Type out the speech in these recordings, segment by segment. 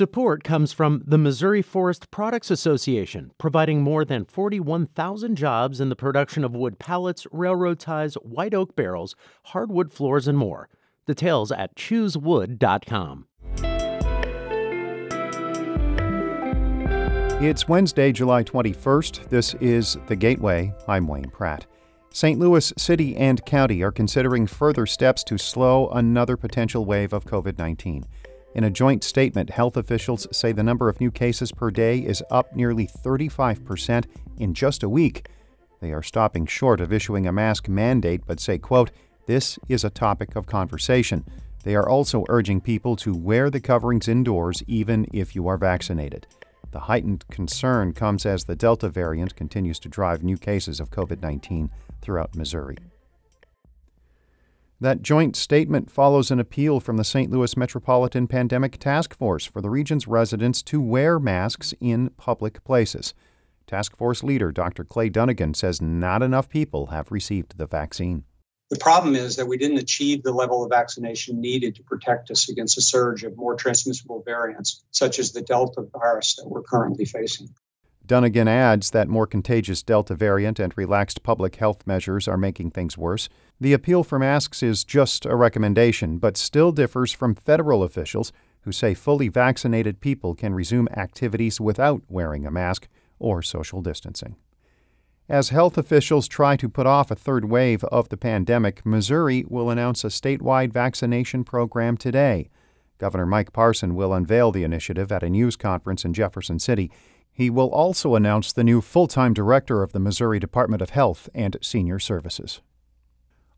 Support comes from the Missouri Forest Products Association, providing more than 41,000 jobs in the production of wood pallets, railroad ties, white oak barrels, hardwood floors, and more. Details at choosewood.com. It's Wednesday, July 21st. This is The Gateway. I'm Wayne Pratt. St. Louis City and County are considering further steps to slow another potential wave of COVID 19. In a joint statement, health officials say the number of new cases per day is up nearly 35% in just a week. They are stopping short of issuing a mask mandate, but say, quote, this is a topic of conversation. They are also urging people to wear the coverings indoors even if you are vaccinated. The heightened concern comes as the Delta variant continues to drive new cases of COVID 19 throughout Missouri. That joint statement follows an appeal from the St. Louis Metropolitan Pandemic Task Force for the region's residents to wear masks in public places. Task Force leader Dr. Clay Dunagan says not enough people have received the vaccine. The problem is that we didn't achieve the level of vaccination needed to protect us against a surge of more transmissible variants, such as the Delta virus that we're currently facing. Dunagan adds that more contagious Delta variant and relaxed public health measures are making things worse. The appeal for masks is just a recommendation, but still differs from federal officials who say fully vaccinated people can resume activities without wearing a mask or social distancing. As health officials try to put off a third wave of the pandemic, Missouri will announce a statewide vaccination program today. Governor Mike Parson will unveil the initiative at a news conference in Jefferson City. He will also announce the new full time director of the Missouri Department of Health and Senior Services.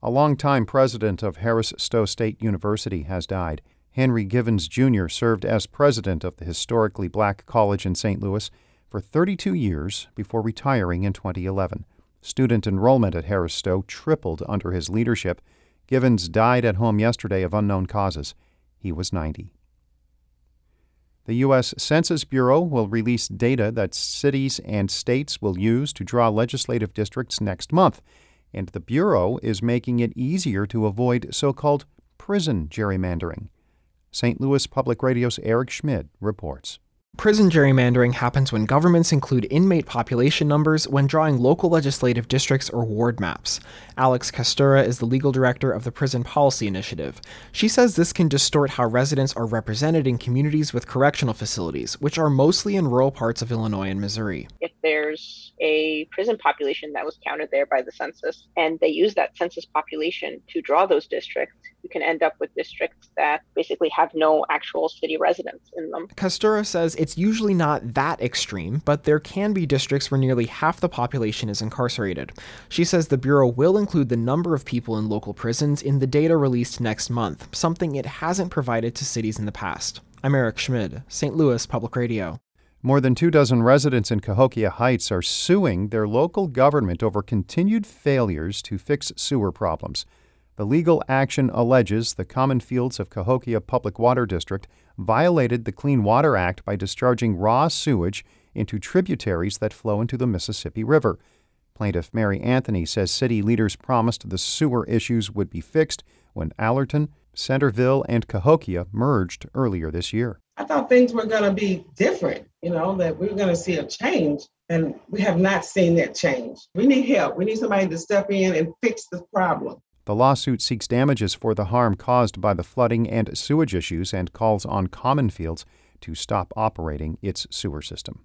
A longtime president of Harris Stowe State University has died. Henry Givens Jr. served as president of the historically black college in St. Louis for 32 years before retiring in 2011. Student enrollment at Harris Stowe tripled under his leadership. Givens died at home yesterday of unknown causes. He was 90. The U.S. Census Bureau will release data that cities and states will use to draw legislative districts next month, and the Bureau is making it easier to avoid so called prison gerrymandering. St. Louis Public Radio's Eric Schmid reports. Prison gerrymandering happens when governments include inmate population numbers when drawing local legislative districts or ward maps. Aleks Kajstura is the legal director of the Prison Policy Initiative. She says this can distort how residents are represented in communities with correctional facilities, which are mostly in rural parts of Illinois and Missouri. If there's a prison population that was counted there by the census, and they use that census population to draw those districts, you can end up with districts that basically have no actual city residents in them. Kajstura says it's usually not that extreme, but there can be districts where nearly half the population is incarcerated. She says the Bureau will include the number of people in local prisons in the data released next month, something it hasn't provided to cities in the past. I'm Eric Schmid, St. Louis Public Radio. More than two dozen residents in Cahokia Heights are suing their local government over continued failures to fix sewer problems. The legal action alleges the Common Fields of Cahokia Public Water District violated the Clean Water Act by discharging raw sewage into tributaries that flow into the Mississippi River. Plaintiff Mary Anthony says city leaders promised the sewer issues would be fixed when Alorton, Centreville, and Cahokia merged earlier this year. I thought things were going to be different, you know, that we were going to see a change, and we have not seen that change. We need help. We need somebody to step in and fix the problem. The lawsuit seeks damages for the harm caused by the flooding and sewage issues and calls on Common Fields to stop operating its sewer system.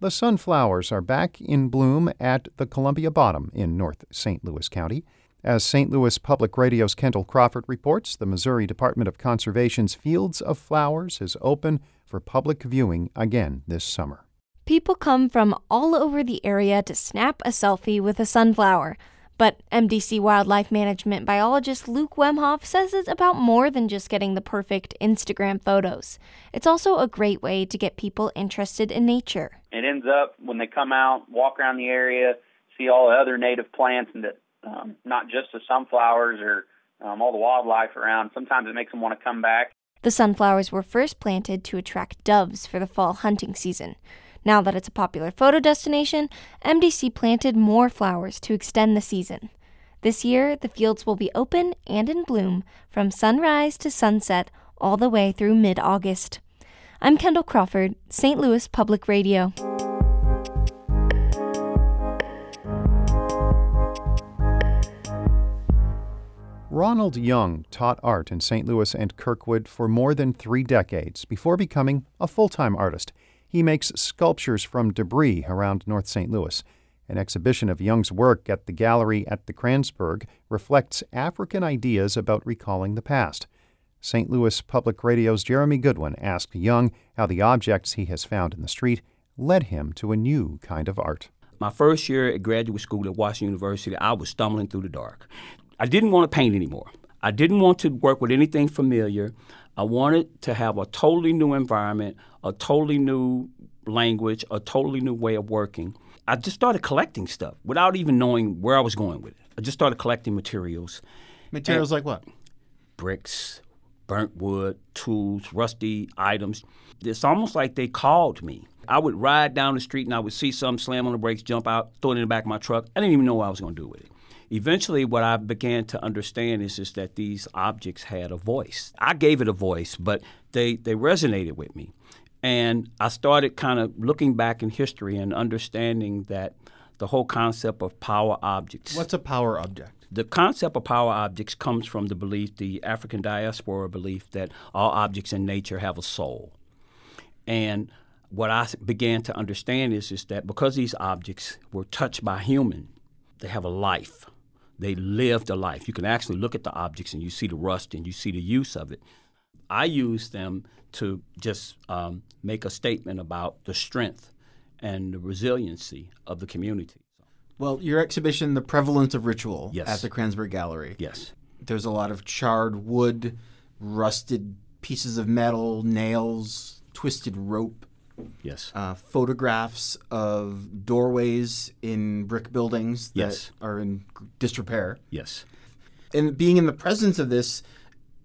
The sunflowers are back in bloom at the Columbia Bottom in North St. Louis County. As St. Louis Public Radio's Kendall Crawford reports, the Missouri Department of Conservation's Fields of Flowers is open for public viewing again this summer. People come from all over the area to snap a selfie with a sunflower. But MDC Wildlife Management biologist Luke Wemhoff says it's about more than just getting the perfect Instagram photos. It's also a great way to get people interested in nature. It ends up when they come out, walk around the area, see all the other native plants, and that um, not just the sunflowers or um, all the wildlife around. Sometimes it makes them want to come back. The sunflowers were first planted to attract doves for the fall hunting season. Now that it's a popular photo destination, MDC planted more flowers to extend the season. This year, the fields will be open and in bloom from sunrise to sunset all the way through mid August. I'm Kendall Crawford, St. Louis Public Radio. Ronald Young taught art in St. Louis and Kirkwood for more than three decades before becoming a full time artist. He makes sculptures from debris around North St. Louis. An exhibition of Young's work at the gallery at the Kranzberg reflects African ideas about recalling the past. St. Louis Public Radio's Jeremy Goodwin asked Young how the objects he has found in the street led him to a new kind of art. My first year at graduate school at Washington University, I was stumbling through the dark. I didn't want to paint anymore. I didn't want to work with anything familiar. I wanted to have a totally new environment, a totally new language, a totally new way of working. I just started collecting stuff without even knowing where I was going with it. I just started collecting materials. Materials and like what? Bricks, burnt wood, tools, rusty items. It's almost like they called me. I would ride down the street and I would see something, slam on the brakes, jump out, throw it in the back of my truck. I didn't even know what I was going to do with it eventually what I began to understand is just that these objects had a voice. I gave it a voice, but they, they resonated with me. And I started kind of looking back in history and understanding that the whole concept of power objects. What's a power object? The concept of power objects comes from the belief, the African diaspora belief, that all objects in nature have a soul. And what I began to understand is, is that because these objects were touched by human, they have a life they lived a life. You can actually look at the objects and you see the rust and you see the use of it. I use them to just um, make a statement about the strength and the resiliency of the community. Well, your exhibition, The Prevalence of Ritual, yes. at the Kranzberg Gallery. Yes. There's a lot of charred wood, rusted pieces of metal, nails, twisted rope. Yes. Uh, photographs of doorways in brick buildings that yes. are in disrepair. Yes. And being in the presence of this,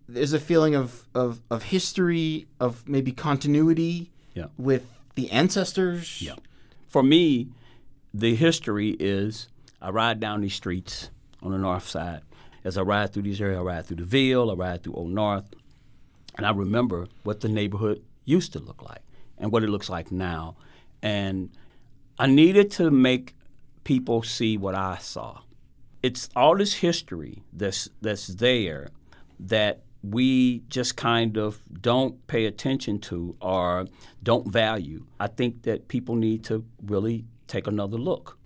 there's a feeling of, of, of history, of maybe continuity yeah. with the ancestors. Yeah. For me, the history is I ride down these streets on the north side. As I ride through these areas, I ride through the Ville, I ride through Old North, and I remember what the neighborhood used to look like and what it looks like now. And I needed to make people see what I saw. It's all this history that's that's there that we just kind of don't pay attention to or don't value. I think that people need to really take another look.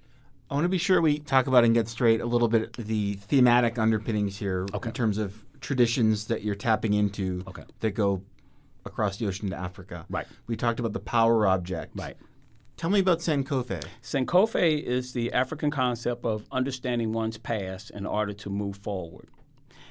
I want to be sure we talk about and get straight a little bit the thematic underpinnings here okay. in terms of traditions that you're tapping into okay. that go across the ocean to Africa. Right. We talked about the power object. Right. Tell me about Sankofa. Sankofa is the African concept of understanding one's past in order to move forward.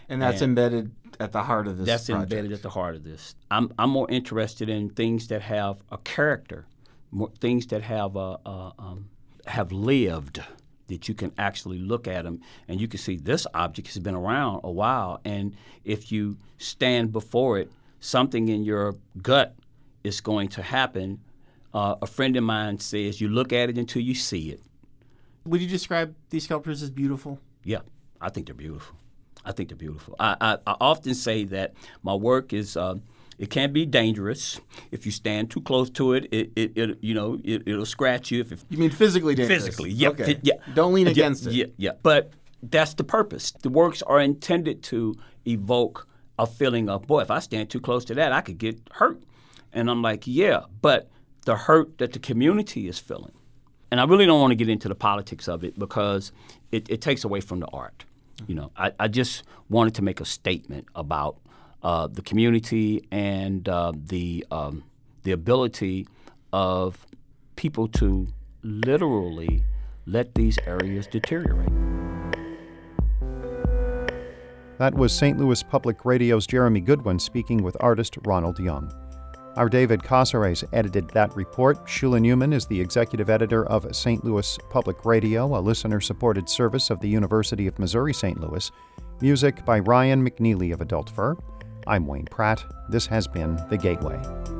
And that's and embedded at the heart of this. That's project. embedded at the heart of this. I'm, I'm more interested in things that have a character, more, things that have a, a um, have lived that you can actually look at them and you can see this object has been around a while and if you stand before it something in your gut is going to happen. Uh, a friend of mine says you look at it until you see it. Would you describe these sculptures as beautiful? Yeah, I think they're beautiful. I think they're beautiful. I, I, I often say that my work is. Uh, it can be dangerous if you stand too close to it. It, it, it you know, it, will scratch you. If, if you mean physically dangerous? Physically, yeah, okay. yeah. Don't lean yeah, against it. Yeah, yeah. But that's the purpose. The works are intended to evoke a feeling of, boy, if I stand too close to that, I could get hurt. And I'm like, yeah, but the hurt that the community is feeling. And I really don't want to get into the politics of it because it, it takes away from the art. You know, I, I just wanted to make a statement about uh, the community and uh, the um, the ability of people to literally let these areas deteriorate. That was St. Louis Public Radio's Jeremy Goodwin speaking with artist Ronald Young. Our David Cazares edited that report. Shula Neuman is the executive editor of St. Louis Public Radio, a listener supported service of the University of Missouri St. Louis. Music by Ryan McNeely of Adult Fur. I'm Wayne Pratt. This has been The Gateway.